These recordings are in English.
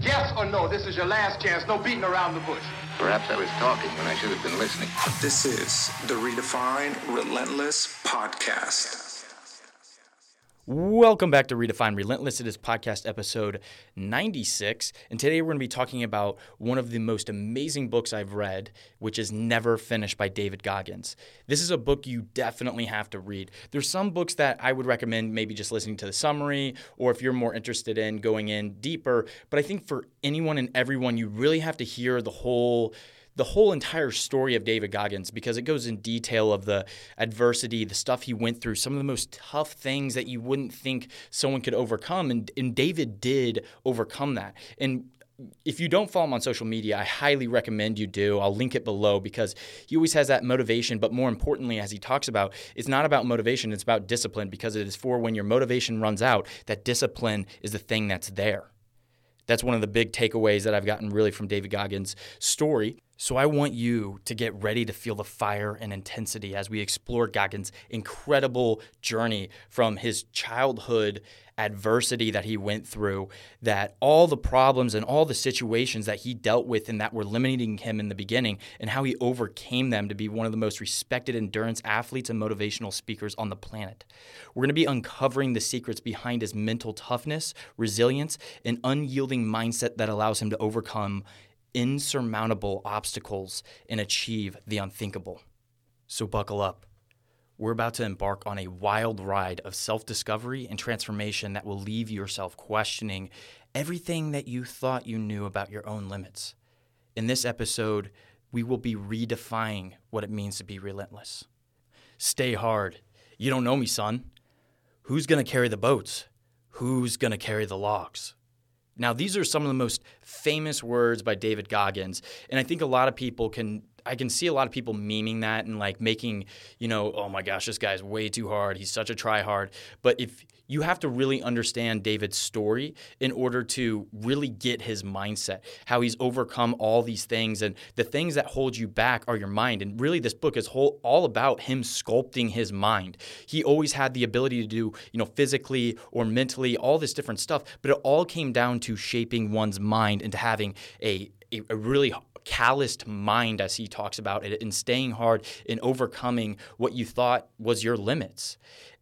Yes or no, this is your last chance. No beating around the bush. Perhaps I was talking when I should have been listening. This is the Redefine Relentless Podcast. Welcome back to Redefine Relentless. It is podcast episode 96. And today we're going to be talking about one of the most amazing books I've read, which is Never Finished by David Goggins. This is a book you definitely have to read. There's some books that I would recommend maybe just listening to the summary, or if you're more interested in going in deeper. But I think for anyone and everyone, you really have to hear the whole the whole entire story of David Goggins because it goes in detail of the adversity, the stuff he went through, some of the most tough things that you wouldn't think someone could overcome. And, and David did overcome that. And if you don't follow him on social media, I highly recommend you do. I'll link it below because he always has that motivation. But more importantly, as he talks about, it's not about motivation, it's about discipline because it is for when your motivation runs out, that discipline is the thing that's there. That's one of the big takeaways that I've gotten really from David Goggins' story. So I want you to get ready to feel the fire and intensity as we explore Goggins' incredible journey from his childhood adversity that he went through, that all the problems and all the situations that he dealt with and that were limiting him in the beginning, and how he overcame them to be one of the most respected endurance athletes and motivational speakers on the planet. We're going to be uncovering the secrets behind his mental toughness, resilience, and unyielding mindset that allows him to overcome insurmountable obstacles and achieve the unthinkable. So, buckle up. We're about to embark on a wild ride of self discovery and transformation that will leave yourself questioning everything that you thought you knew about your own limits. In this episode, we will be redefining what it means to be relentless. Stay hard. You don't know me, son. Who's going to carry the boats? Who's going to carry the logs? Now, these are some of the most famous words by David Goggins, and I think a lot of people can. I can see a lot of people memeing that and like making, you know, oh my gosh, this guy's way too hard. He's such a try hard. But if you have to really understand David's story in order to really get his mindset, how he's overcome all these things. And the things that hold you back are your mind. And really, this book is whole, all about him sculpting his mind. He always had the ability to do, you know, physically or mentally, all this different stuff, but it all came down to shaping one's mind into having a, a, a really calloused mind, as he talks about it, and staying hard and overcoming what you thought was your limits.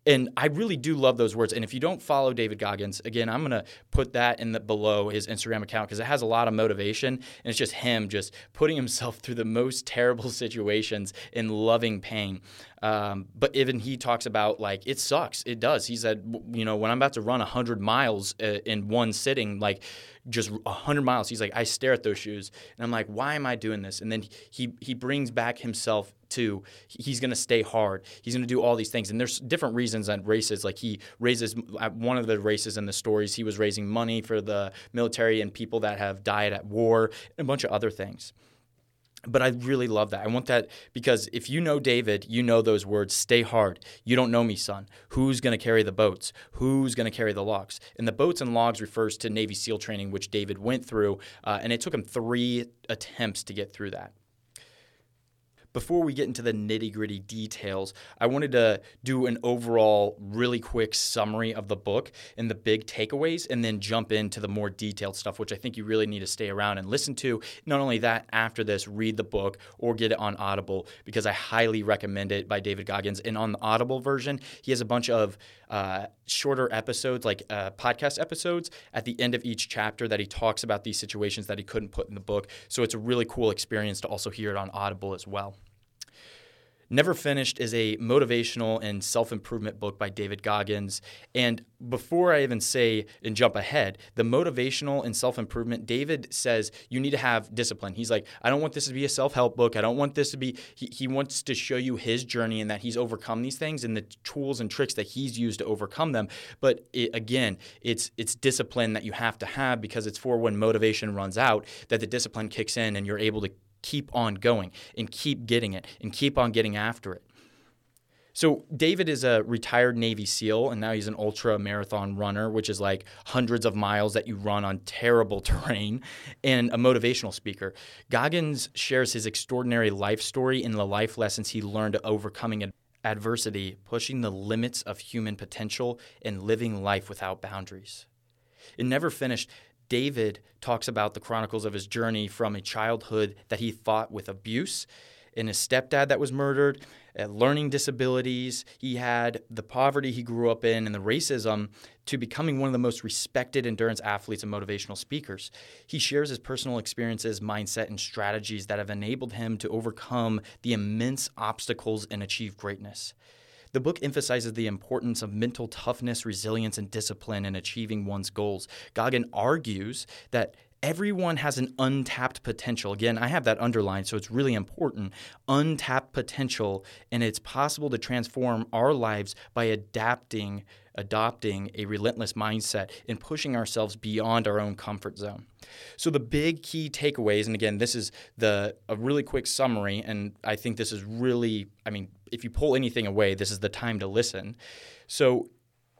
And I really do love those words. And if you don't follow David Goggins, again, I'm to put that in the below his Instagram account because it has a lot of motivation. And it's just him just putting himself through the most terrible situations in loving pain. Um, but even he talks about like it sucks. It does. He said, you know, when I'm about to run 100 miles uh, in one sitting, like just 100 miles, he's like, I stare at those shoes and I'm like, why am I doing this? And then he he brings back himself to he's going to stay hard. He's going to do all these things. And there's different reasons on races. Like he raises at one of the races in the stories, he was raising money for the military and people that have died at war and a bunch of other things but I really love that. I want that because if you know David, you know those words stay hard. You don't know me, son. Who's going to carry the boats? Who's going to carry the logs? And the boats and logs refers to Navy SEAL training, which David went through, uh, and it took him three attempts to get through that before we get into the nitty gritty details, I wanted to do an overall, really quick summary of the book and the big takeaways, and then jump into the more detailed stuff, which I think you really need to stay around and listen to. Not only that, after this, read the book or get it on Audible because I highly recommend it by David Goggins. And on the Audible version, he has a bunch of uh, shorter episodes, like uh, podcast episodes, at the end of each chapter that he talks about these situations that he couldn't put in the book. So it's a really cool experience to also hear it on Audible as well. Never Finished is a motivational and self improvement book by David Goggins. And before I even say and jump ahead, the motivational and self improvement, David says you need to have discipline. He's like, I don't want this to be a self help book. I don't want this to be, he, he wants to show you his journey and that he's overcome these things and the tools and tricks that he's used to overcome them. But it, again, it's, it's discipline that you have to have because it's for when motivation runs out that the discipline kicks in and you're able to keep on going and keep getting it and keep on getting after it. So David is a retired Navy SEAL, and now he's an ultra marathon runner, which is like hundreds of miles that you run on terrible terrain, and a motivational speaker. Goggins shares his extraordinary life story and the life lessons he learned overcoming adversity, pushing the limits of human potential, and living life without boundaries. It never finished. David talks about the chronicles of his journey from a childhood that he fought with abuse and his stepdad that was murdered, uh, learning disabilities he had, the poverty he grew up in, and the racism to becoming one of the most respected endurance athletes and motivational speakers. He shares his personal experiences, mindset, and strategies that have enabled him to overcome the immense obstacles and achieve greatness. The book emphasizes the importance of mental toughness, resilience, and discipline in achieving one's goals. Goggin argues that everyone has an untapped potential. Again, I have that underlined, so it's really important. Untapped potential, and it's possible to transform our lives by adapting, adopting a relentless mindset and pushing ourselves beyond our own comfort zone. So the big key takeaways, and again, this is the a really quick summary, and I think this is really, I mean, if you pull anything away, this is the time to listen. So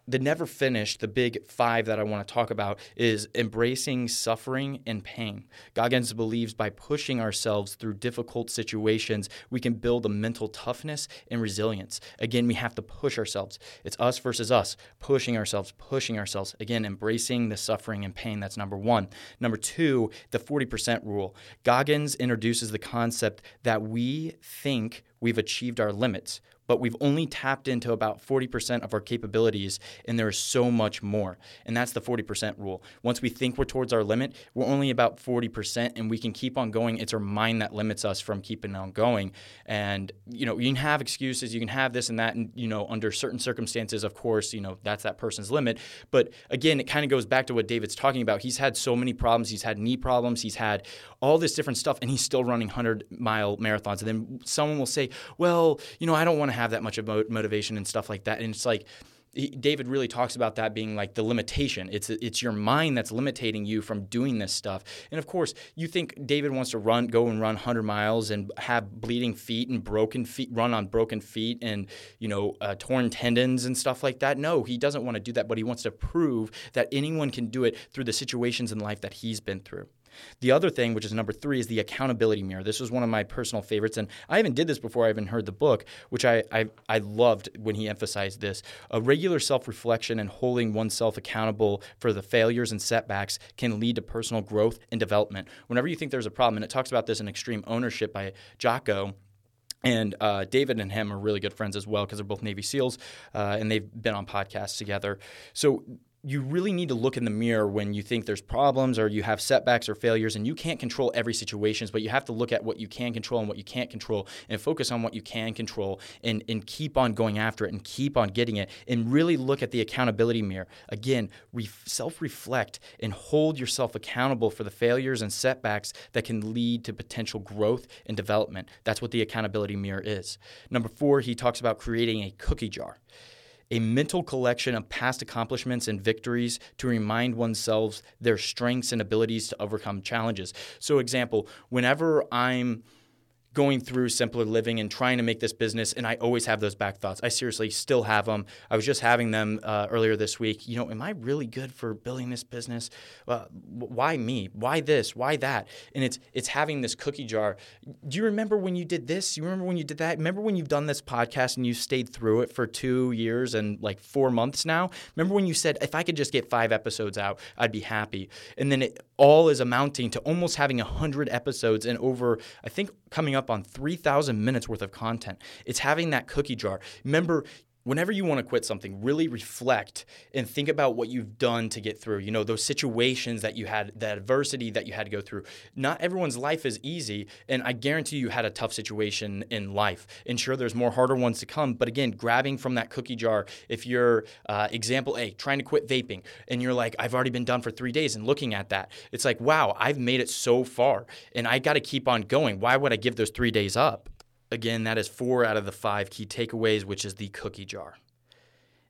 the never finished, the big five that I want to talk about is embracing suffering and pain. Goggins believes by pushing ourselves through difficult situations, we can build a mental toughness and resilience. Again, we have to push ourselves. It's us versus us, pushing ourselves, pushing ourselves. Again, embracing the suffering and pain. That's number one. Number two, the 40% rule. Goggins introduces the concept that we think we've achieved our limits but we've only tapped into about 40% of our capabilities, and there is so much more. And that's the 40% rule. Once we think we're towards our limit, we're only about 40%, and we can keep on going. It's our mind that limits us from keeping on going. And, you know, you can have excuses, you can have this and that, and, you know, under certain circumstances, of course, you know, that's that person's limit. But again, it kind of goes back to what David's talking about. He's had so many problems. He's had knee problems, he's had all this different stuff, and he's still running 100 mile marathons. And then someone will say, well, you know, I don't want to have that much of motivation and stuff like that. And it's like, David really talks about that being like the limitation. It's it's your mind that's limiting you from doing this stuff. And of course, you think David wants to run, go and run 100 miles and have bleeding feet and broken feet, run on broken feet and you know uh, torn tendons and stuff like that. No, he doesn't want to do that, but he wants to prove that anyone can do it through the situations in life that he's been through. The other thing, which is number three, is the accountability mirror. This was one of my personal favorites, and I even did this before I even heard the book, which I I, I loved when he emphasized this. A regular self-reflection and holding oneself accountable for the failures and setbacks can lead to personal growth and development. Whenever you think there's a problem, and it talks about this in Extreme Ownership by Jocko. And uh, David and him are really good friends as well because they're both Navy SEALs uh, and they've been on podcasts together. So you really need to look in the mirror when you think there's problems or you have setbacks or failures and you can't control every situation but you have to look at what you can control and what you can't control and focus on what you can control and, and keep on going after it and keep on getting it and really look at the accountability mirror. Again re- self-reflect and hold yourself accountable for the failures and setbacks that can lead to potential growth and development. That's what the accountability mirror is. Number four he talks about creating a cookie jar a mental collection of past accomplishments and victories to remind oneself their strengths and abilities to overcome challenges. So, example, whenever I'm going through simpler living and trying to make this business and i always have those back thoughts. I seriously still have them i was just having them uh, earlier this week. You know am i really good for building this business? Uh, why me? Why this? Why that? And it's it's having this cookie jar. Do you remember when you did this? You remember when you did that? Remember when you've done this podcast and you stayed through it for two years and like four months now? Remember when you said if i could just get five episodes out i'd be happy. And then it all is amounting to almost having a 100 episodes and over i think coming up on 3,000 minutes worth of content. It's having that cookie jar. Remember, whenever you want to quit something, really reflect and think about what you've done to get through. You know, those situations that you had, the adversity that you had to go through. Not everyone's life is easy, and I guarantee you had a tough situation in life. And sure, there's more harder ones to come, but again, grabbing from that cookie jar, if you're, uh, example A, trying to quit vaping, and you're like, I've already been done for three days, and looking at that, it's like, wow, I've made it so far, and I got to keep on going. Why would I give those three days up? Again, that is four out of the five key takeaways, which is the cookie jar.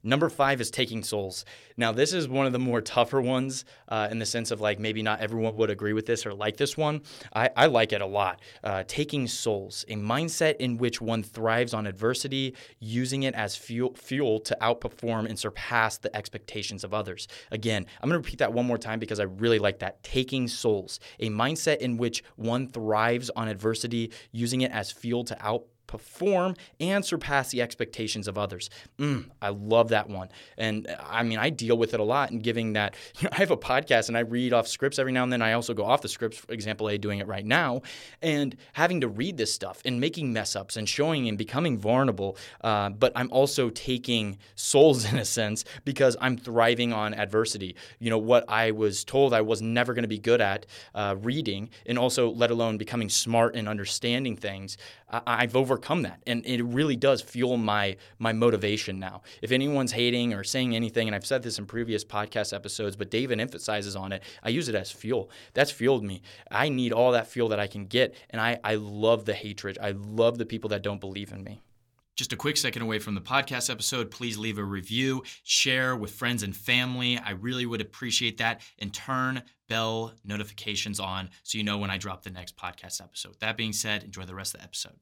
Number five is taking souls. Now, this is one of the more tougher ones uh, in the sense of like maybe not everyone would agree with this or like this one. I, I like it a lot. Uh, taking souls, a mindset in which one thrives on adversity, using it as fuel, fuel to outperform and surpass the expectations of others. Again, I'm going to repeat that one more time because I really like that. Taking souls, a mindset in which one thrives on adversity, using it as fuel to out perform and surpass the expectations of others. Mm, I love that one. And I mean, I deal with it a lot in giving that. You know, I have a podcast and I read off scripts every now and then. I also go off the scripts, for example, A doing it right now, and having to read this stuff and making mess ups and showing and becoming vulnerable. Uh, but I'm also taking souls in a sense because I'm thriving on adversity. You know, what I was told I was never going to be good at uh, reading and also let alone becoming smart and understanding things. I've overcome that, and it really does fuel my my motivation now. If anyone's hating or saying anything, and I've said this in previous podcast episodes, but David emphasizes on it, I use it as fuel. That's fueled me. I need all that fuel that I can get, and I I love the hatred. I love the people that don't believe in me. Just a quick second away from the podcast episode, please leave a review, share with friends and family. I really would appreciate that. And turn bell notifications on so you know when I drop the next podcast episode. That being said, enjoy the rest of the episode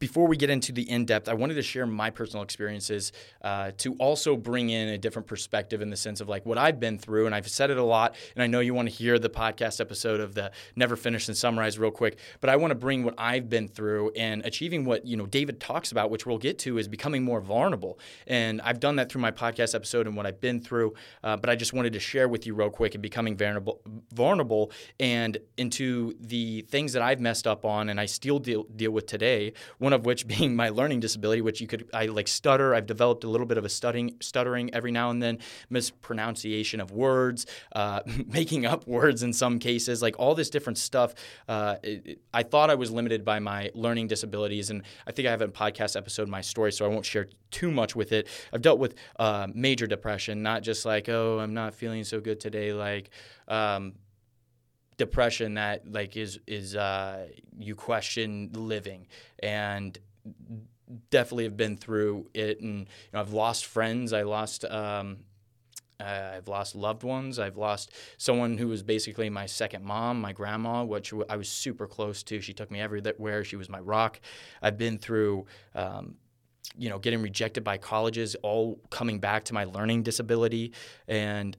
before we get into the in depth, I wanted to share my personal experiences uh, to also bring in a different perspective in the sense of like what I've been through. And I've said it a lot, and I know you want to hear the podcast episode of the Never Finished and Summarize real quick, but I want to bring what I've been through and achieving what you know David talks about, which we'll get to, is becoming more vulnerable. And I've done that through my podcast episode and what I've been through. Uh, but I just wanted to share with you real quick and becoming vulnerable, vulnerable, and into the things that I've messed up on and I still deal deal with today. One one of which being my learning disability, which you could I like stutter. I've developed a little bit of a stuttering stuttering every now and then, mispronunciation of words, uh, making up words in some cases, like all this different stuff. Uh, it, I thought I was limited by my learning disabilities, and I think I have a podcast episode my story, so I won't share too much with it. I've dealt with uh, major depression, not just like oh I'm not feeling so good today, like. Um, depression that like is is uh, you question living and definitely have been through it and you know, I've lost friends I lost um, uh, I've lost loved ones. I've lost someone who was basically my second mom, my grandma, which I was super close to. She took me everywhere. She was my rock. I've been through, um, you know, getting rejected by colleges, all coming back to my learning disability. And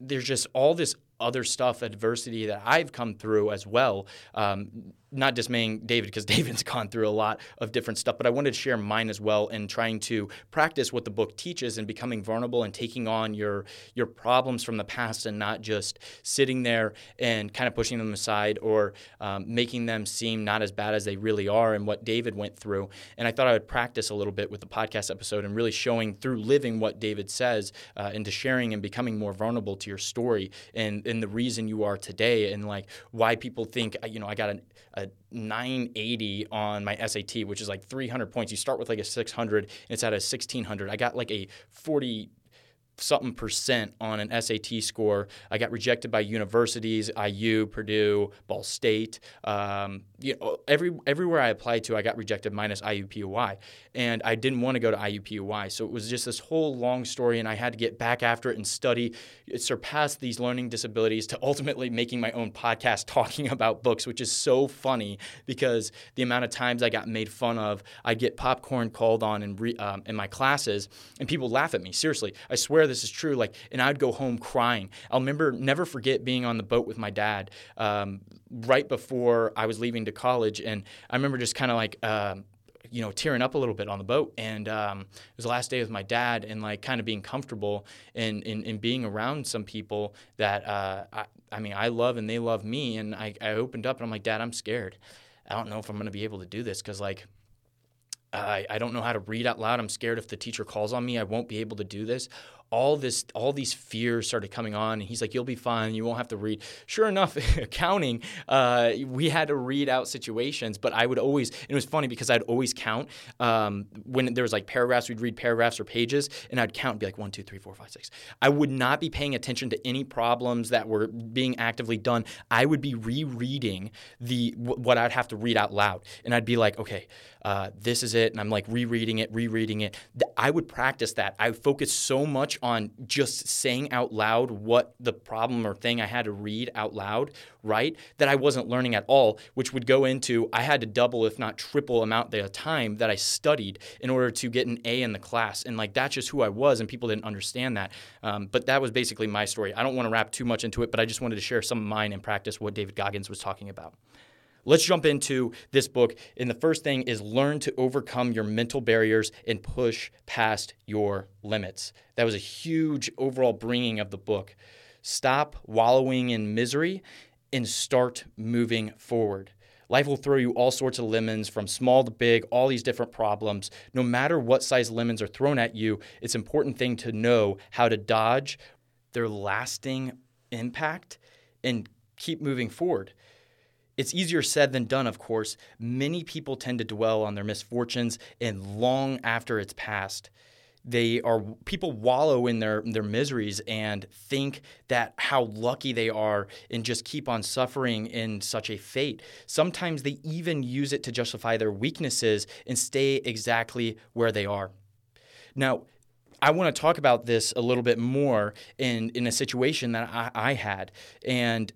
there's just all this other stuff, adversity that I've come through as well. Um, not dismaying David because David's gone through a lot of different stuff, but I wanted to share mine as well and trying to practice what the book teaches and becoming vulnerable and taking on your your problems from the past and not just sitting there and kind of pushing them aside or um, making them seem not as bad as they really are and what David went through. And I thought I would practice a little bit with the podcast episode and really showing through living what David says uh, into sharing and becoming more vulnerable to your story and, and the reason you are today and like why people think uh, you know I got an, a 980 on my SAT, which is like 300 points. You start with like a 600, and it's at a 1600. I got like a 40 something percent on an SAT score. I got rejected by universities, IU, Purdue, Ball State. Um, you know, every everywhere I applied to, I got rejected minus IUPUI, and I didn't want to go to IUPUI. So it was just this whole long story, and I had to get back after it and study. It surpassed these learning disabilities to ultimately making my own podcast talking about books, which is so funny because the amount of times I got made fun of, I get popcorn called on in re, um, in my classes, and people laugh at me. Seriously, I swear swear this is true. Like, and I'd go home crying. I'll remember, never forget being on the boat with my dad um, right before I was leaving to college, and I remember just kind of like. Um, you know, tearing up a little bit on the boat. And um, it was the last day with my dad and like kind of being comfortable and in, in being around some people that, uh, I, I mean, I love and they love me. And I, I opened up and I'm like, Dad, I'm scared. I don't know if I'm going to be able to do this because like I, I don't know how to read out loud. I'm scared if the teacher calls on me, I won't be able to do this all this all these fears started coming on and he's like you'll be fine. You won't have to read. Sure enough accounting uh, we had to read out situations but i would always and it was funny because i'd always count um, when there was like paragraphs we'd read paragraphs or pages and i'd count and be like one two three four five six. I would not be paying attention to any problems that were being actively done. I would be rereading the what i'd have to read out loud and i'd be like okay uh, this is it and i'm like rereading it rereading it. I would practice that. I focus so much on just saying out loud what the problem or thing I had to read out loud, right? That I wasn't learning at all, which would go into I had to double, if not triple, amount the time that I studied in order to get an A in the class. And like that's just who I was, and people didn't understand that. Um, but that was basically my story. I don't want to wrap too much into it, but I just wanted to share some of mine and practice what David Goggins was talking about. Let's jump into this book. And the first thing is learn to overcome your mental barriers and push past your limits. That was a huge overall bringing of the book. Stop wallowing in misery and start moving forward. Life will throw you all sorts of lemons from small to big, all these different problems. No matter what size lemons are thrown at you, it's an important thing to know how to dodge their lasting impact and keep moving forward. It's easier said than done, of course. Many people tend to dwell on their misfortunes and long after it's past they are people wallow in their their miseries and think that how lucky they are and just keep on suffering in such a fate. Sometimes they even use it to justify their weaknesses and stay exactly where they are. Now, I want to talk about this a little bit more in in a situation that I, I had, and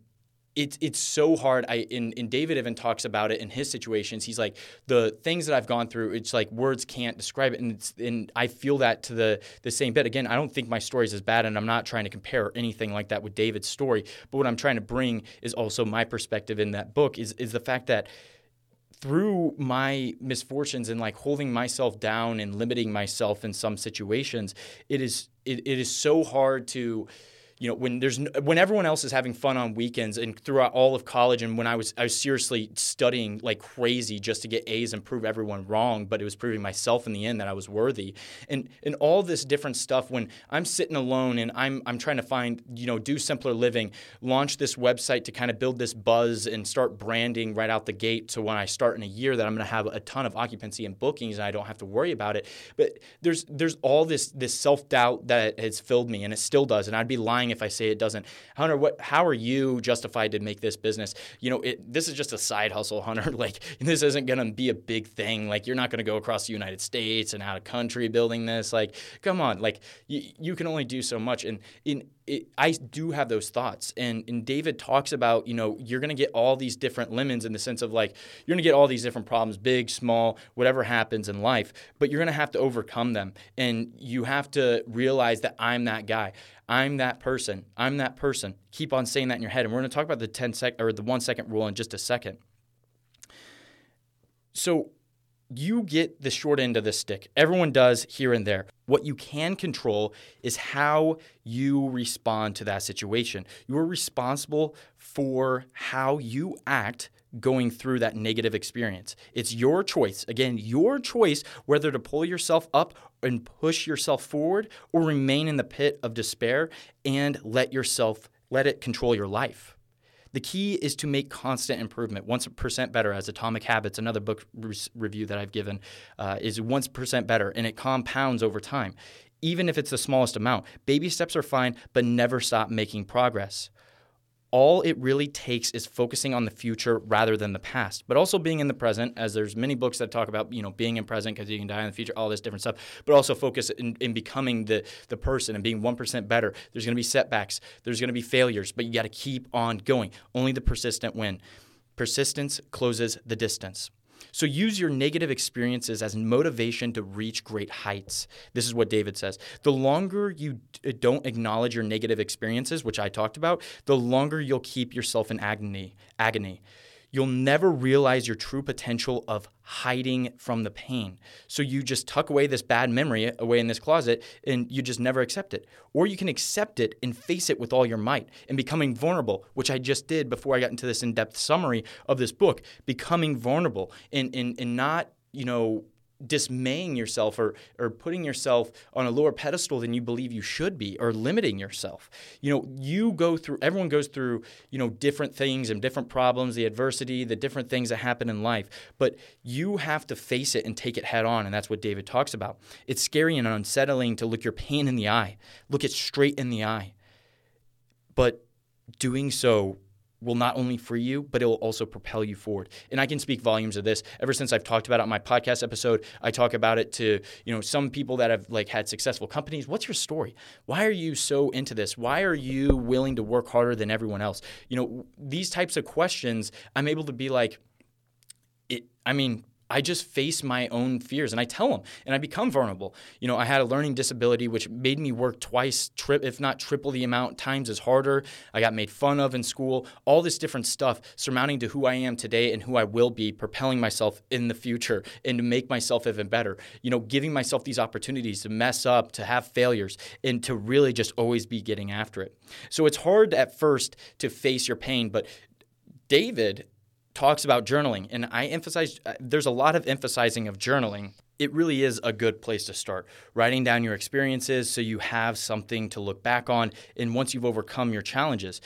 it's it's so hard. I in, in David even talks about it in his situations. He's like the things that I've gone through. It's like words can't describe it, and it's and I feel that to the the same bit. Again, I don't think my story is as bad, and I'm not trying to compare anything like that with David's story. But what I'm trying to bring is also my perspective in that book is is the fact that through my misfortunes and like holding myself down and limiting myself in some situations, it is it, it is so hard to you know when there's when everyone else is having fun on weekends and throughout all of college and when I was I was seriously studying like crazy just to get A's and prove everyone wrong but it was proving myself in the end that I was worthy. And and all this different stuff when I'm sitting alone and I'm I'm trying to find you know do simpler living launch this website to kind of build this buzz and start branding right out the gate so when I start in a year that I'm going to have a ton of occupancy and bookings and I don't have to worry about it. But there's there's all this this self-doubt that has filled me and it still does and I'd be lying lying if I say it doesn't. Hunter, what? How are you justified to make this business? You know, it, this is just a side hustle, Hunter. Like this isn't going to be a big thing. Like you're not going to go across the United States and out of country building this. Like, come on. Like you, you can only do so much. And in it, I do have those thoughts. And, and David talks about, you know, you're going to get all these different lemons in the sense of like, you're going to get all these different problems, big, small, whatever happens in life, but you're going to have to overcome them. And you have to realize that I'm that guy. I'm that person. I'm that person. Keep on saying that in your head. And we're going to talk about the 10 sec or the 1 second rule in just a second. So you get the short end of the stick. Everyone does here and there. What you can control is how you respond to that situation. You are responsible for how you act going through that negative experience. It's your choice. Again, your choice whether to pull yourself up and push yourself forward or remain in the pit of despair and let yourself let it control your life. The key is to make constant improvement. Once percent better, as Atomic Habits, another book re- review that I've given, uh, is once percent better, and it compounds over time. Even if it's the smallest amount, baby steps are fine, but never stop making progress all it really takes is focusing on the future rather than the past. But also being in the present as there's many books that talk about you know being in present because you can die in the future all this different stuff but also focus in, in becoming the, the person and being 1% better. There's going to be setbacks. There's going to be failures but you got to keep on going. Only the persistent win. Persistence closes the distance so use your negative experiences as motivation to reach great heights. This is what David says. The longer you don't acknowledge your negative experiences, which I talked about, the longer you'll keep yourself in agony. Agony you'll never realize your true potential of hiding from the pain. So you just tuck away this bad memory away in this closet and you just never accept it. Or you can accept it and face it with all your might and becoming vulnerable, which I just did before I got into this in depth summary of this book, becoming vulnerable and, and, and not, you know, dismaying yourself or, or putting yourself on a lower pedestal than you believe you should be or limiting yourself. You know you go through everyone goes through you know different things and different problems the adversity the different things that happen in life but you have to face it and take it head on and that's what david talks about. It's scary and unsettling to look your pain in the eye look it straight in the eye. But doing so will not only free you, but it will also propel you forward. And I can speak volumes of this. Ever since I've talked about it on my podcast episode, I talk about it to, you know, some people that have like had successful companies. What's your story? Why are you so into this? Why are you willing to work harder than everyone else? You know, these types of questions, I'm able to be like, it, I mean, I just face my own fears and I tell them and I become vulnerable. You know, I had a learning disability which made me work twice, trip if not triple the amount times as harder. I got made fun of in school, all this different stuff surmounting to who I am today and who I will be, propelling myself in the future and to make myself even better. You know, giving myself these opportunities to mess up, to have failures, and to really just always be getting after it. So it's hard at first to face your pain, but David talks about journaling, and I emphasize uh, there's a lot of emphasizing of journaling. It really is a good place to start. Writing down your experiences so you have something to look back on, and once you've overcome your challenges,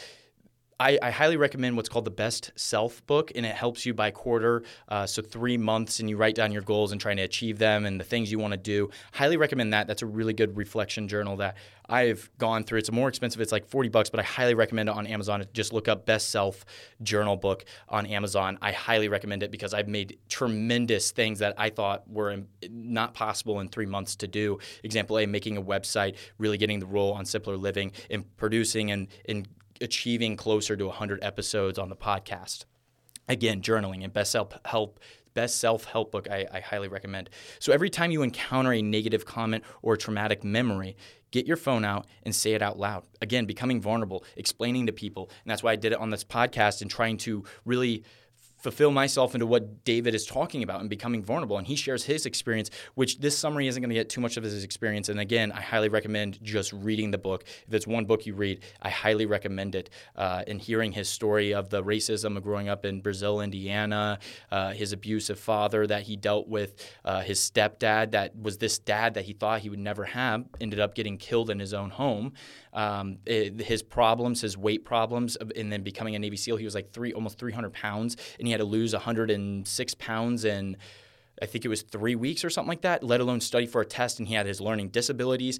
I, I, highly recommend what's called the Best Self book, and it helps you by quarter, uh, so three months, and you write down your goals and trying to achieve them and the things you want to do. Highly recommend that. That's a really good reflection journal that I've gone through. It's more expensive. It's like 40 bucks, but I highly recommend it on Amazon. Just look up Best Self Journal book on Amazon. I highly recommend it because I've made tremendous things that I thought were not possible in three months to do. Example A, making a website, really getting the role on Simpler Living, and producing and, and achieving closer to 100 episodes on the podcast. Again, journaling and best self help best self help book I, I, highly recommend. So every time you encounter a negative comment or a traumatic memory, get your phone out and say it out loud. Again, becoming vulnerable, explaining to people. And that's why I did it on this podcast and trying to really fulfill myself into what David is talking about and becoming vulnerable. And he shares his experience, which this summary isn't going to get too much of his experience. And again, I highly recommend just reading the book. If it's one book you read, I highly recommend it. Uh, and hearing his story of the racism of growing up in Brazil, Indiana, uh, his abusive father that he dealt with, uh, his stepdad that was this dad that he thought he would never have, ended up getting killed in his own home um, it, his problems, his weight problems, and then becoming a Navy SEAL. He was like three, almost 300 pounds, and he had to lose 106 pounds in I think it was three weeks or something like that, let alone study for a test. And he had his learning disabilities.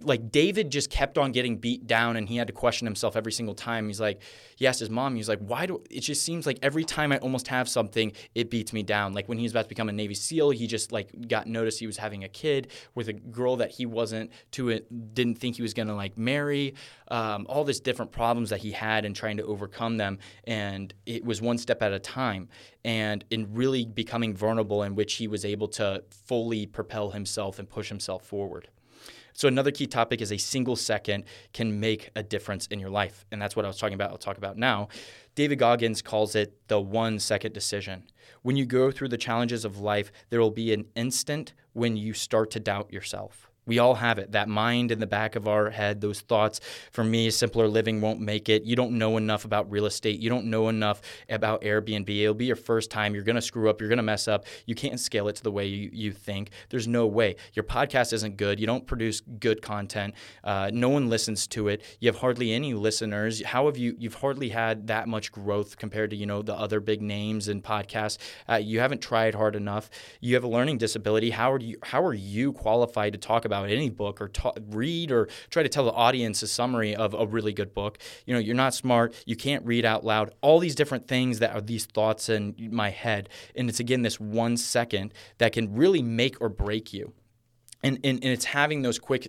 Like David just kept on getting beat down and he had to question himself every single time. He's like, he asked his mom, he's like, why do it just seems like every time I almost have something, it beats me down. Like when he was about to become a Navy SEAL, he just like got noticed he was having a kid with a girl that he wasn't to it, didn't think he was to like marry. Um, all these different problems that he had and trying to overcome them. And it was one step at a time. And in really becoming vulnerable in which he was able to fully propel himself and push himself forward. So another key topic is a single second can make a difference in your life. And that's what I was talking about. I'll talk about now. David Goggins calls it the one second decision. When you go through the challenges of life, there will be an instant when you start to doubt yourself. We all have it. That mind in the back of our head, those thoughts. For me, simpler living won't make it. You don't know enough about real estate. You don't know enough about Airbnb. It'll be your first time. You're going to screw up. You're going to mess up. You can't scale it to the way you, you think. There's no way. Your podcast isn't good. You don't produce good content. Uh, no one listens to it. You have hardly any listeners. How have you? You've hardly had that much growth compared to you know the other big names in podcasts. Uh, you haven't tried hard enough. You have a learning disability. How are you? How are you qualified to talk about about any book or ta- read or try to tell the audience a summary of a really good book. You know, you're not smart, you can't read out loud, all these different things that are these thoughts in my head. And it's again this one second that can really make or break you. And, and, and, it's having those quick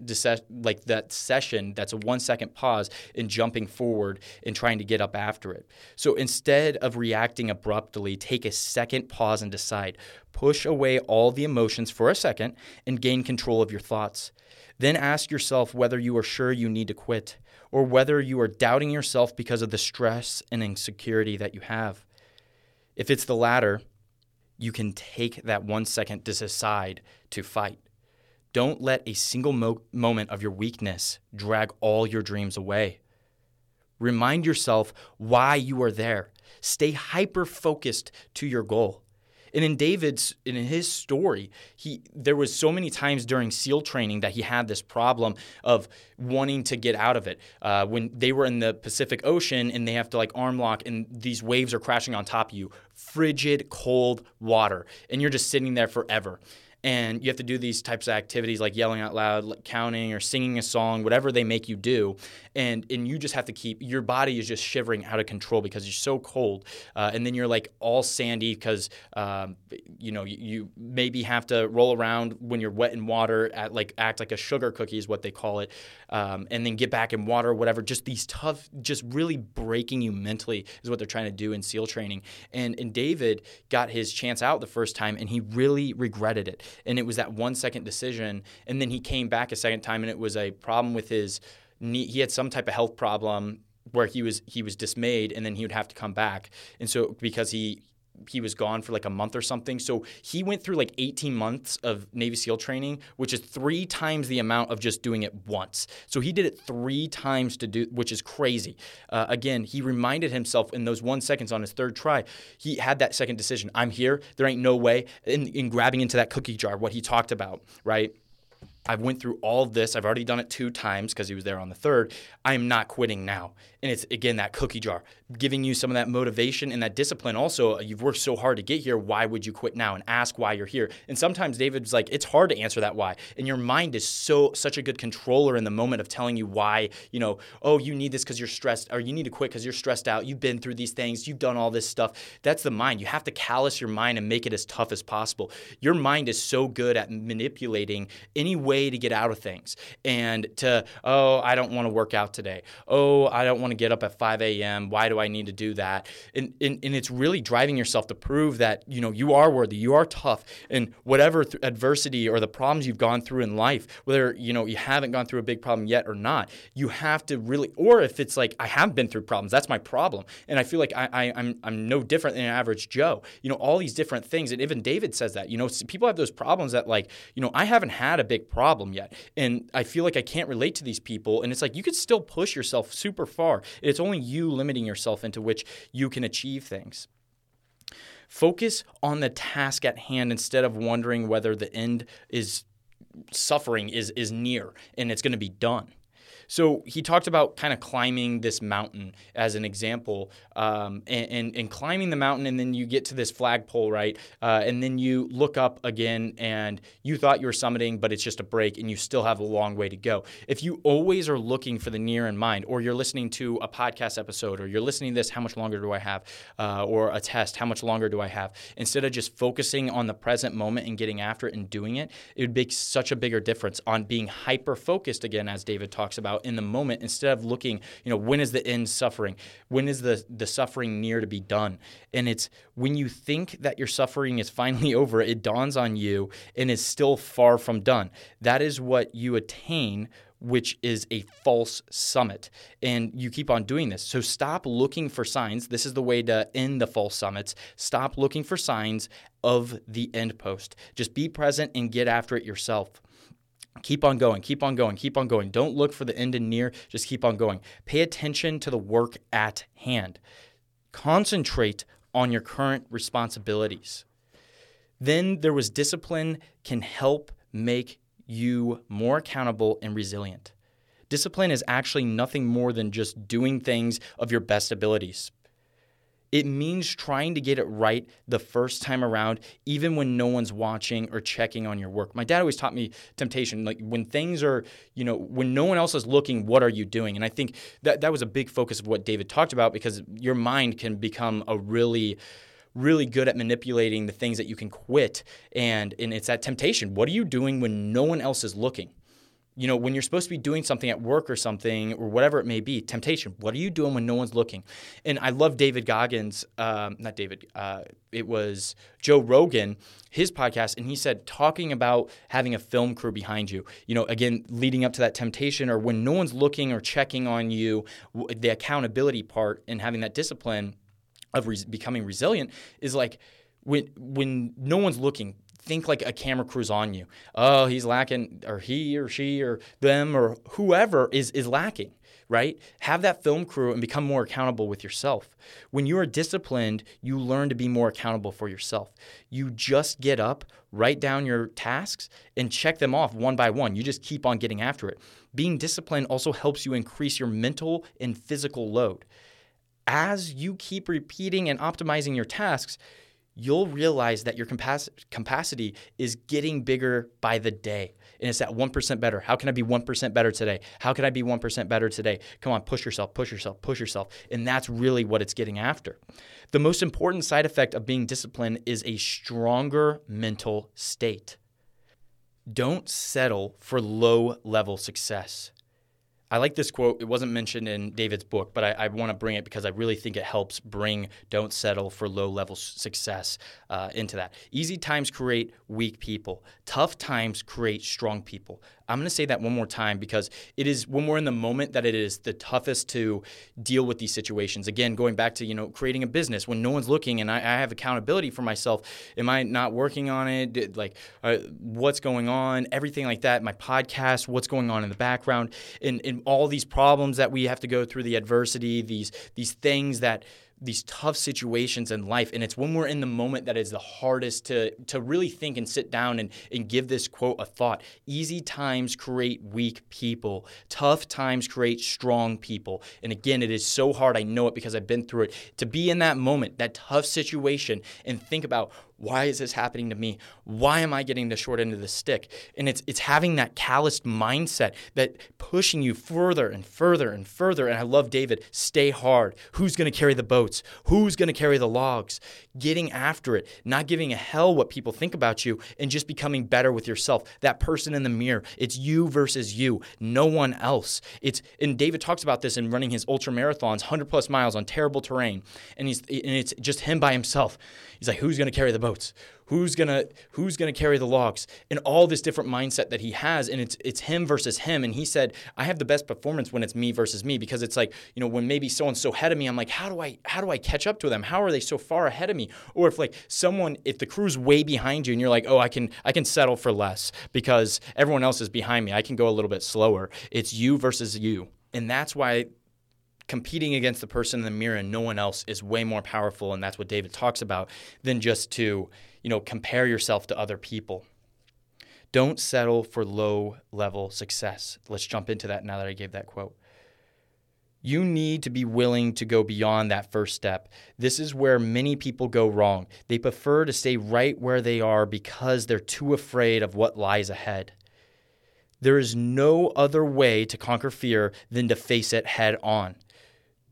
like that session that's a one second pause and jumping forward and trying to get up after it. So instead of reacting abruptly take a second pause and decide. Push away all the emotions for a second and gain control of your thoughts. Then ask yourself whether you are sure you need to quit or whether you are doubting yourself because of the stress and insecurity that you have. If it's the latter you can take that one second to decide to fight don't let a single mo- moment of your weakness drag all your dreams away. Remind yourself why you are there. Stay hyper focused to your goal. And in David's in his story, he there was so many times during SEAL training that he had this problem of wanting to get out of it. Uh, when they were in the Pacific Ocean and they have to like arm lock, and these waves are crashing on top of you, frigid, cold water, and you're just sitting there forever. And you have to do these types of activities like yelling out loud, like counting, or singing a song, whatever they make you do, and and you just have to keep your body is just shivering out of control because you're so cold, uh, and then you're like all sandy because um, you know you, you, maybe have to roll around when you're wet in water at like act like a sugar cookie is what they call it, um, and then get back in water whatever. Just these tough, just really breaking you mentally is what they're trying to do in SEAL training. And and David got his chance out the first time, and he really regretted it. And it was that one second decision, and then he came back a second time, and it was a problem with his knee. He had some type of health problem where he was he was dismayed and then he would have to come back and so because he he was gone for like a month or something. So he went through like 18 months of Navy SEAL training, which is three times the amount of just doing it once. So he did it three times to do, which is crazy. Uh, again, he reminded himself in those one seconds on his third try, he had that second decision. I'm here. There ain't no way. In, in grabbing into that cookie jar, what he talked about, right? I went through all this. I've already done it two times because he was there on the third. I am not quitting now. And it's again that cookie jar, giving you some of that motivation and that discipline. Also, you've worked so hard to get here. Why would you quit now? And ask why you're here. And sometimes David's like, it's hard to answer that why. And your mind is so such a good controller in the moment of telling you why. You know, oh, you need this because you're stressed, or you need to quit because you're stressed out. You've been through these things. You've done all this stuff. That's the mind. You have to callous your mind and make it as tough as possible. Your mind is so good at manipulating any way to get out of things and to oh, I don't want to work out today. Oh, I don't want to get up at 5 a.m. Why do I need to do that? And, and, and it's really driving yourself to prove that, you know, you are worthy, you are tough, and whatever th- adversity or the problems you've gone through in life, whether, you know, you haven't gone through a big problem yet or not, you have to really, or if it's like, I have been through problems, that's my problem. And I feel like I, I, I'm, I'm no different than an average Joe. You know, all these different things. And even David says that, you know, people have those problems that like, you know, I haven't had a big problem yet. And I feel like I can't relate to these people. And it's like, you could still push yourself super far. It's only you limiting yourself into which you can achieve things. Focus on the task at hand instead of wondering whether the end is suffering is is near and it's going to be done. So he talked about kind of climbing this mountain as an example, um, and, and, and, climbing the mountain, and then you get to this flagpole, right? Uh, and then you look up again, and you thought you were summiting, but it's just a break, and you still have a long way to go. If you always are looking for the near in mind, or you're listening to a podcast episode, or you're listening to this, how much longer do I have? Uh, or a test, how much longer do I have? Instead of just focusing on the present moment and getting after it and doing it, it would make such a bigger difference on being hyper focused again, as David talks about in the moment instead of looking, you know, when is the end suffering? When is the, the suffering near to be done? And it's when you think that your suffering is finally over, it dawns on you and is still far from done. That is what you attain which is a false summit. And you keep on doing this. So stop looking for signs. This is the way to end the false summits. Stop looking for signs of the end post. Just be present and get after it yourself. Keep on going, keep on going, keep on going. Don't look for the end in near, just keep on going. Pay attention to the work at hand. Concentrate on your current responsibilities. Then there was discipline can help make you more accountable and resilient. Discipline is actually nothing more than just doing things of your best abilities. It means trying to get it right the first time around, even when no one's watching or checking on your work. My dad always taught me temptation. Like when things are, you know, when no one else is looking, what are you doing? And I think that that was a big focus of what David talked about because your mind can become a really really good at manipulating the things that you can quit and and it's that temptation what are you doing when no one else is looking you know, when you're supposed to be doing something at work or something or whatever it may be, temptation. What are you doing when no one's looking? And I love David Goggins, um, not David, uh, it was Joe Rogan, his podcast, and he said, talking about having a film crew behind you, you know, again, leading up to that temptation or when no one's looking or checking on you, the accountability part and having that discipline of re- becoming resilient is like, when when no one's looking think like a camera crew's on you. Oh, he's lacking, or he or she or them or whoever is is lacking. Right? Have that film crew and become more accountable with yourself. When you are disciplined, you learn to be more accountable for yourself. You just get up, write down your tasks, and check them off one by one. You just keep on getting after it. Being disciplined also helps you increase your mental and physical load. As you keep repeating and optimizing your tasks, you'll realize that your capac- capacity is getting bigger by the day. And it's that 1% better. How can I be 1% better today? How can I be 1% better today? Come on, push yourself, push yourself, push yourself. And that's really what it's getting after. The most important side effect of being disciplined is a stronger mental state. Don't settle for low level success. I like this quote. It wasn't mentioned in David's book, but I, I want to bring it because I really think it helps bring don't settle for low level success uh, into that. Easy times create weak people, tough times create strong people. I'm going to say that one more time because it is when we're in the moment that it is the toughest to deal with these situations. Again, going back to you know creating a business when no one's looking and I, I have accountability for myself. Am I not working on it? Like, uh, what's going on? Everything like that. My podcast. What's going on in the background? And, and all these problems that we have to go through, the adversity, these these things that these tough situations in life and it's when we're in the moment that is the hardest to to really think and sit down and, and give this quote a thought. Easy times create weak people. Tough times create strong people. And again it is so hard i know it because i've been through it to be in that moment that tough situation and think about why is this happening to me? Why am I getting the short end of the stick? And it's it's having that calloused mindset that pushing you further and further and further. And I love David, stay hard. Who's going to carry the boats? Who's going to carry the logs? Getting after it, not giving a hell what people think about you and just becoming better with yourself. That person in the mirror, it's you versus you, no one else. It's and David talks about this in running his ultra marathons, 100 plus miles on terrible terrain. And he's and it's just him by himself. He's like, who's going to carry the boats? Who's gonna who's gonna carry the logs? And all this different mindset that he has, and it's it's him versus him. And he said, I have the best performance when it's me versus me because it's like you know when maybe someone's so ahead of me, I'm like, how do I how do I catch up to them? How are they so far ahead of me? Or if like someone if the crew's way behind you and you're like, oh, I can I can settle for less because everyone else is behind me. I can go a little bit slower. It's you versus you, and that's why competing against the person in the mirror and no one else is way more powerful and that's what David talks about than just to, you know, compare yourself to other people. Don't settle for low level success. Let's jump into that now that I gave that quote. You need to be willing to go beyond that first step. This is where many people go wrong. They prefer to stay right where they are because they're too afraid of what lies ahead. There is no other way to conquer fear than to face it head on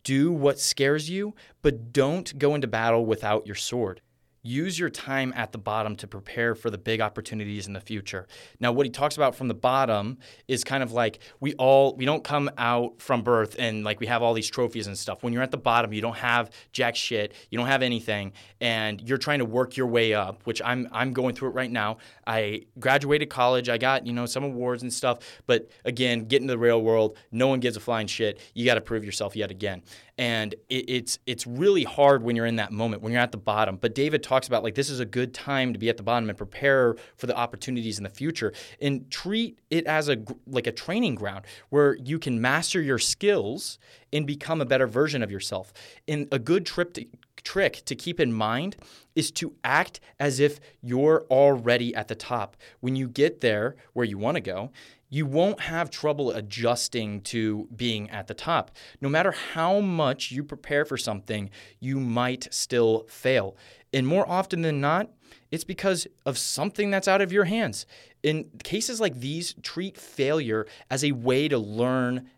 do what scares you, but don't go into battle without your sword use your time at the bottom to prepare for the big opportunities in the future. Now, what he talks about from the bottom is kind of like we all we don't come out from birth and like we have all these trophies and stuff. When you're at the bottom, you don't have jack shit, you don't have anything, and you're trying to work your way up, which I'm I'm going through it right now. I graduated college, I got, you know, some awards and stuff, but again, get into the real world, no one gives a flying shit. You got to prove yourself yet again. And it, it's it's really hard when you're in that moment, when you're at the bottom. But David talks about like this is a good time to be at the bottom and prepare for the opportunities in the future and treat it as a like a training ground where you can master your skills and become a better version of yourself. And a good trip to, trick to keep in mind is to act as if you're already at the top. When you get there where you want to go, you won't have trouble adjusting to being at the top. No matter how much you prepare for something, you might still fail. And more often than not, it's because of something that's out of your hands. In cases like these, treat failure as a way to learn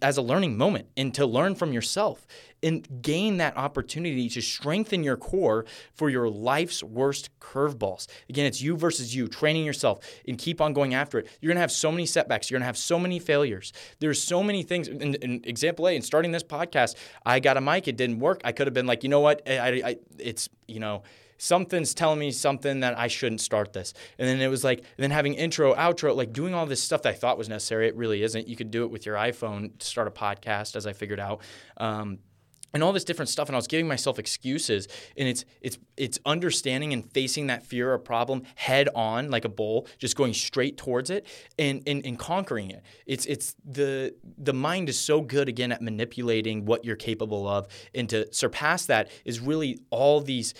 as a learning moment and to learn from yourself and gain that opportunity to strengthen your core for your life's worst curveballs. Again, it's you versus you, training yourself and keep on going after it. You're gonna have so many setbacks, you're gonna have so many failures. There's so many things. In, example A, in starting this podcast, I got a mic, it didn't work. I could have been like, you know what, I, I, it's, you know, something's telling me something that I shouldn't start this. And then it was like, then having intro, outro, like doing all this stuff that I thought was necessary. It really isn't. You could do it with your iPhone to start a podcast, as I figured out. Um, and all this different stuff and I was giving myself excuses and it's it's it's understanding and facing that fear or problem head on like a bull just going straight towards it and, and and conquering it it's it's the the mind is so good again at manipulating what you're capable of and to surpass that is really all these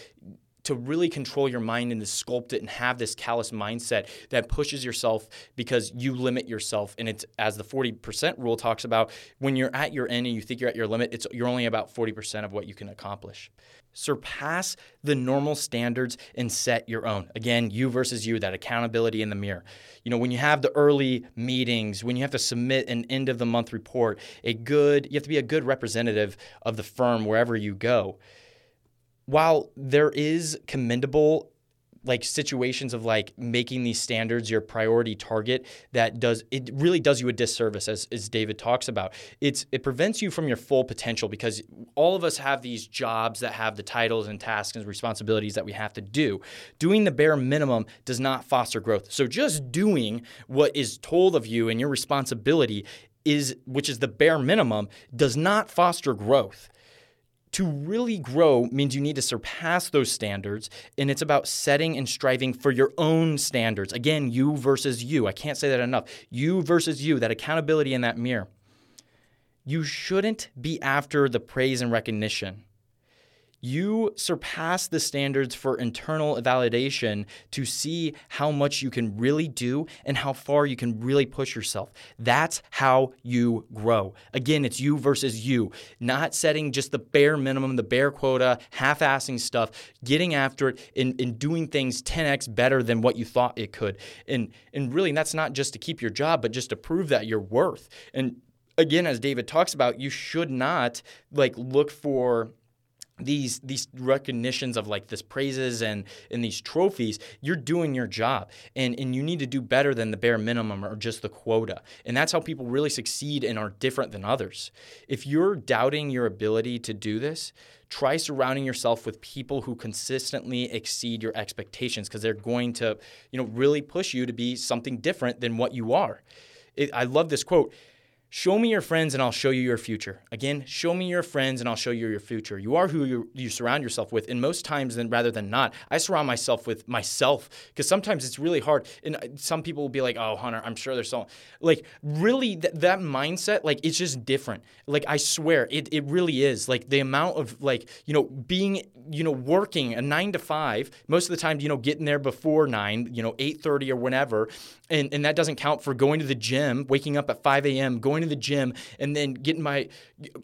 to really control your mind and to sculpt it and have this callous mindset that pushes yourself because you limit yourself. And it's as the 40% rule talks about, when you're at your end and you think you're at your limit, it's you're only about 40% of what you can accomplish. Surpass the normal standards and set your own. Again, you versus you, that accountability in the mirror. You know, when you have the early meetings, when you have to submit an end of the month report, a good, you have to be a good representative of the firm wherever you go. While there is commendable like situations of like making these standards your priority target that does it really does you a disservice as, as david talks about it's it prevents you from your full potential because all of us have these jobs that have the titles and tasks and responsibilities that we have to do. Doing the bare minimum does not foster growth. So just doing what is told of you and your responsibility is which is the bare minimum does not foster growth to really grow means you need to surpass those standards, and it's about setting and striving for your own standards. Again, you versus you. I can't say that enough. You versus you, that accountability in that mirror. You shouldn't be after the praise and recognition you surpass the standards for internal validation to see how much you can really do and how far you can really push yourself. That's how you grow. Again, it's you versus you, not setting just the bare minimum, the bare quota, half assing stuff, getting after it and, and doing things 10x better than what you thought it could. And, and really, that's not just to keep your job, but just to prove that you're worth. And again, as David talks about, you should not like look for these these recognitions of like this praises and and these trophies you're doing your job. And and you need to do better than the bare minimum or just the quota. And that's how people really succeed and are different than others. If you're doubting your ability to do this try surrounding yourself with people who consistently exceed your expectations because they're going to you know really push you to be something different than what you are. It, i love this quote Show me your friends and I'll show you your future. Again, show me your friends and I'll show you your future. You are who you, you surround yourself with. And most times, then rather than not, I surround myself with myself because sometimes it's really hard. And some people will be like, "Oh, Hunter, I'm sure there's so like really th- that mindset. Like it's just different. Like I swear, it it really is. Like the amount of like you know being you know working a nine to five most of the time you know getting there before nine you know eight thirty or whenever, and and that doesn't count for going to the gym, waking up at five a.m., going to the gym and then getting my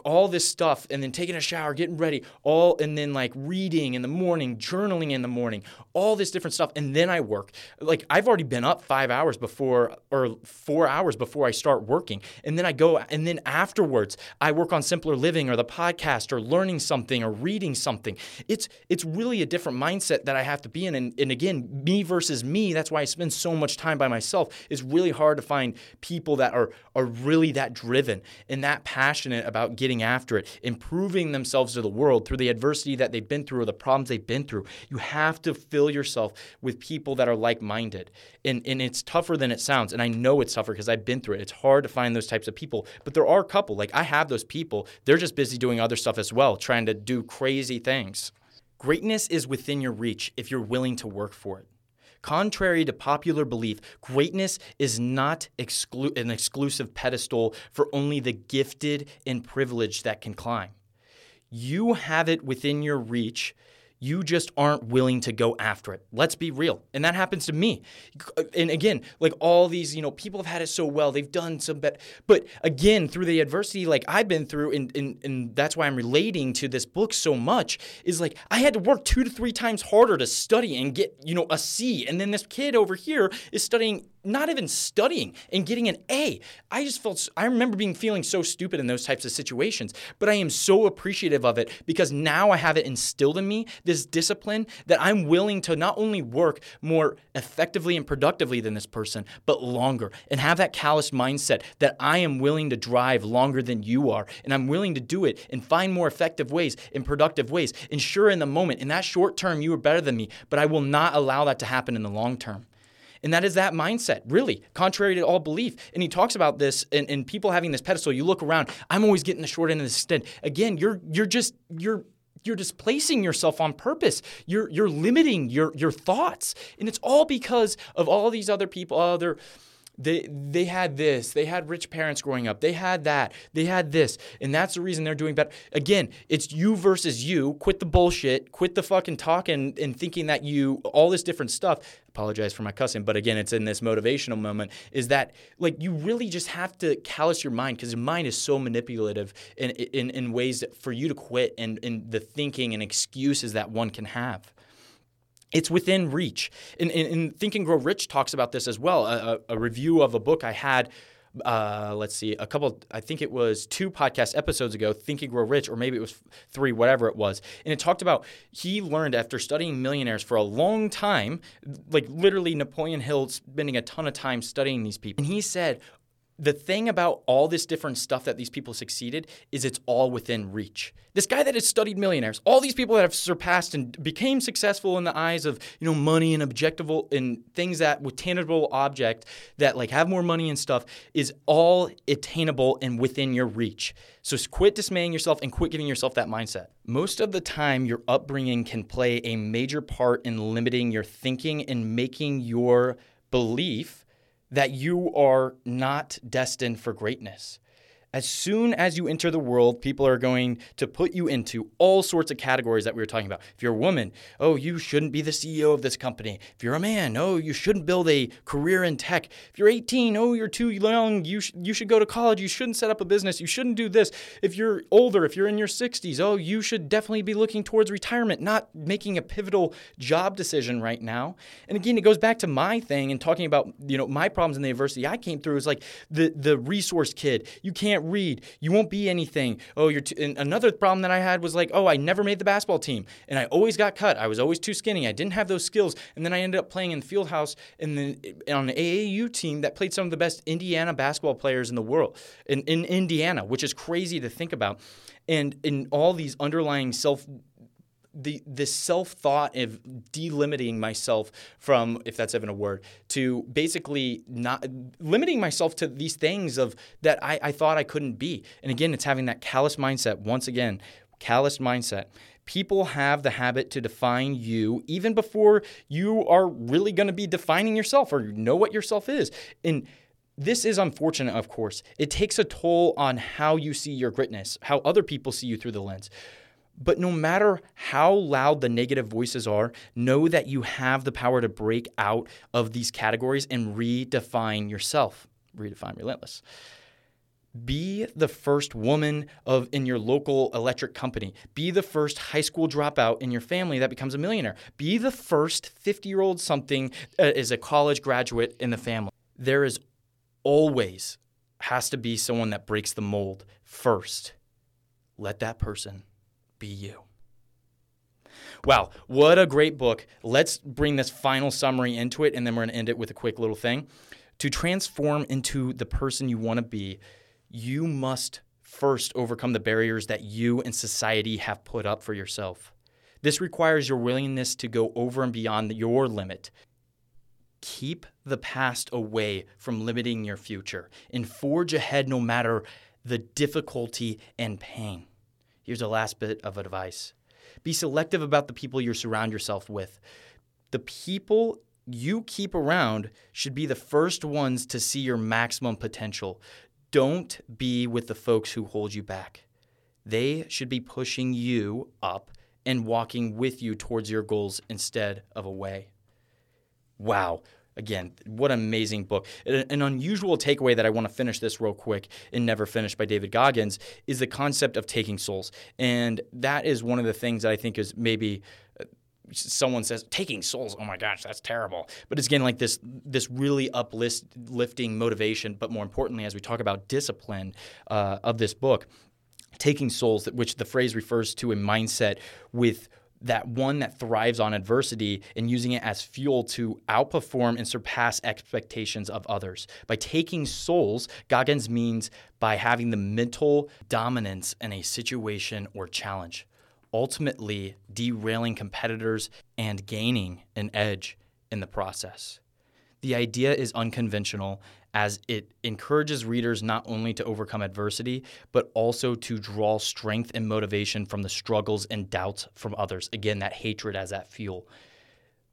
all this stuff and then taking a shower, getting ready, all and then like reading in the morning, journaling in the morning, all this different stuff. And then I work. Like I've already been up five hours before or four hours before I start working. And then I go and then afterwards I work on simpler living or the podcast or learning something or reading something. It's it's really a different mindset that I have to be in. And, and again, me versus me, that's why I spend so much time by myself. It's really hard to find people that are are really that driven and that passionate about getting after it, improving themselves to the world through the adversity that they've been through or the problems they've been through. You have to fill yourself with people that are like minded. And, and it's tougher than it sounds. And I know it's tougher because I've been through it. It's hard to find those types of people. But there are a couple. Like I have those people. They're just busy doing other stuff as well, trying to do crazy things. Greatness is within your reach if you're willing to work for it. Contrary to popular belief, greatness is not exclu- an exclusive pedestal for only the gifted and privileged that can climb. You have it within your reach you just aren't willing to go after it. Let's be real. And that happens to me. And again, like all these, you know, people have had it so well. They've done some better. But again, through the adversity like I've been through, and, and, and that's why I'm relating to this book so much, is like I had to work two to three times harder to study and get, you know, a C. And then this kid over here is studying not even studying and getting an A. I just felt, I remember being feeling so stupid in those types of situations, but I am so appreciative of it because now I have it instilled in me, this discipline that I'm willing to not only work more effectively and productively than this person, but longer and have that callous mindset that I am willing to drive longer than you are. And I'm willing to do it and find more effective ways and productive ways. And sure, in the moment, in that short term, you are better than me, but I will not allow that to happen in the long term. And that is that mindset, really, contrary to all belief. And he talks about this and, and people having this pedestal. You look around, I'm always getting the short end of the stick. Again, you're you're just you're you're displacing yourself on purpose. You're you're limiting your your thoughts. And it's all because of all these other people, other they they had this. They had rich parents growing up. They had that. They had this. And that's the reason they're doing better. Again it's you versus you. Quit the bullshit. Quit the fucking talking and thinking that you all this different stuff. Apologize for my cussing but again it's in this motivational moment is that like you really just have to callous your mind because your mind is so manipulative in, in in ways for you to quit and in the thinking and excuses that one can have it's within reach. And, and, and, Think and Grow Rich talks about this as well. A, a, review of a book I had, uh, let's see, a couple, I think it was two podcast episodes ago, Think and Grow Rich, or maybe it was three, whatever it was. And it talked about he learned after studying millionaires for a long time, like literally Napoleon Hill spending a ton of time studying these people. And he said, the thing about all this different stuff that these people succeeded is it's all within reach. This guy that has studied millionaires, all these people that have surpassed and became successful in the eyes of you know money and objectable and things that with tangible object that like have more money and stuff is all attainable and within your reach. So quit dismaying yourself and quit giving yourself that mindset. Most of the time, your upbringing can play a major part in limiting your thinking and making your belief that you are not destined for greatness. As soon as you enter the world, people are going to put you into all sorts of categories that we were talking about. If you're a woman, oh, you shouldn't be the CEO of this company. If you're a man, oh, you shouldn't build a career in tech. If you're 18, oh, you're too young. You, sh- you should go to college. You shouldn't set up a business. You shouldn't do this. If you're older, if you're in your 60s, oh, you should definitely be looking towards retirement, not making a pivotal job decision right now. And again, it goes back to my thing and talking about, you know, my problems in the university I came through is like the, the resource kid. You can't can't read. You won't be anything. Oh, you're too, another problem that I had was like, oh, I never made the basketball team, and I always got cut. I was always too skinny. I didn't have those skills, and then I ended up playing in the field house and then on an AAU team that played some of the best Indiana basketball players in the world in, in Indiana, which is crazy to think about. And in all these underlying self the the self thought of delimiting myself from if that's even a word to basically not limiting myself to these things of that I, I thought I couldn't be and again it's having that callous mindset once again callous mindset people have the habit to define you even before you are really going to be defining yourself or know what yourself is and this is unfortunate, of course. It takes a toll on how you see your greatness, how other people see you through the lens. But no matter how loud the negative voices are, know that you have the power to break out of these categories and redefine yourself. Redefine relentless. Be the first woman of in your local electric company. Be the first high school dropout in your family that becomes a millionaire. Be the first 50-year-old something uh, as a college graduate in the family. There is always has to be someone that breaks the mold first. Let that person be you. Wow, what a great book. Let's bring this final summary into it, and then we're going to end it with a quick little thing. To transform into the person you want to be, you must first overcome the barriers that you and society have put up for yourself. This requires your willingness to go over and beyond your limit. Keep the past away from limiting your future and forge ahead no matter the difficulty and pain. Here's a last bit of advice be selective about the people you surround yourself with. The people you keep around should be the first ones to see your maximum potential. Don't be with the folks who hold you back. They should be pushing you up and walking with you towards your goals instead of away. Wow. Again, what an amazing book. An unusual takeaway that I want to finish this real quick in Never Finished by David Goggins is the concept of taking souls. And that is one of the things that I think is maybe uh, someone says taking souls oh my gosh that's terrible but it's again like this this really uplifting motivation but more importantly as we talk about discipline uh, of this book taking souls which the phrase refers to a mindset with that one that thrives on adversity and using it as fuel to outperform and surpass expectations of others. By taking souls, Goggins means by having the mental dominance in a situation or challenge, ultimately derailing competitors and gaining an edge in the process. The idea is unconventional as it encourages readers not only to overcome adversity, but also to draw strength and motivation from the struggles and doubts from others. Again, that hatred as that fuel.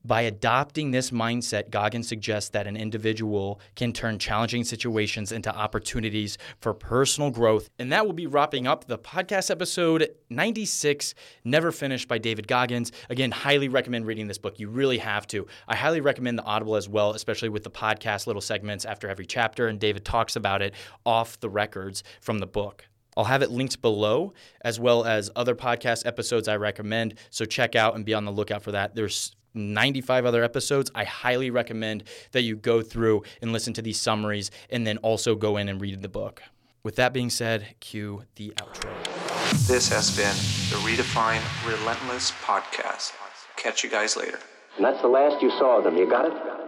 By adopting this mindset, Goggins suggests that an individual can turn challenging situations into opportunities for personal growth. And that will be wrapping up the podcast episode 96, Never Finished by David Goggins. Again, highly recommend reading this book. You really have to. I highly recommend the Audible as well, especially with the podcast little segments after every chapter. And David talks about it off the records from the book. I'll have it linked below, as well as other podcast episodes I recommend. So check out and be on the lookout for that. There's 95 other episodes. I highly recommend that you go through and listen to these summaries and then also go in and read the book. With that being said, cue the outro. This has been the Redefine Relentless podcast. Catch you guys later. And that's the last you saw of them. You got it?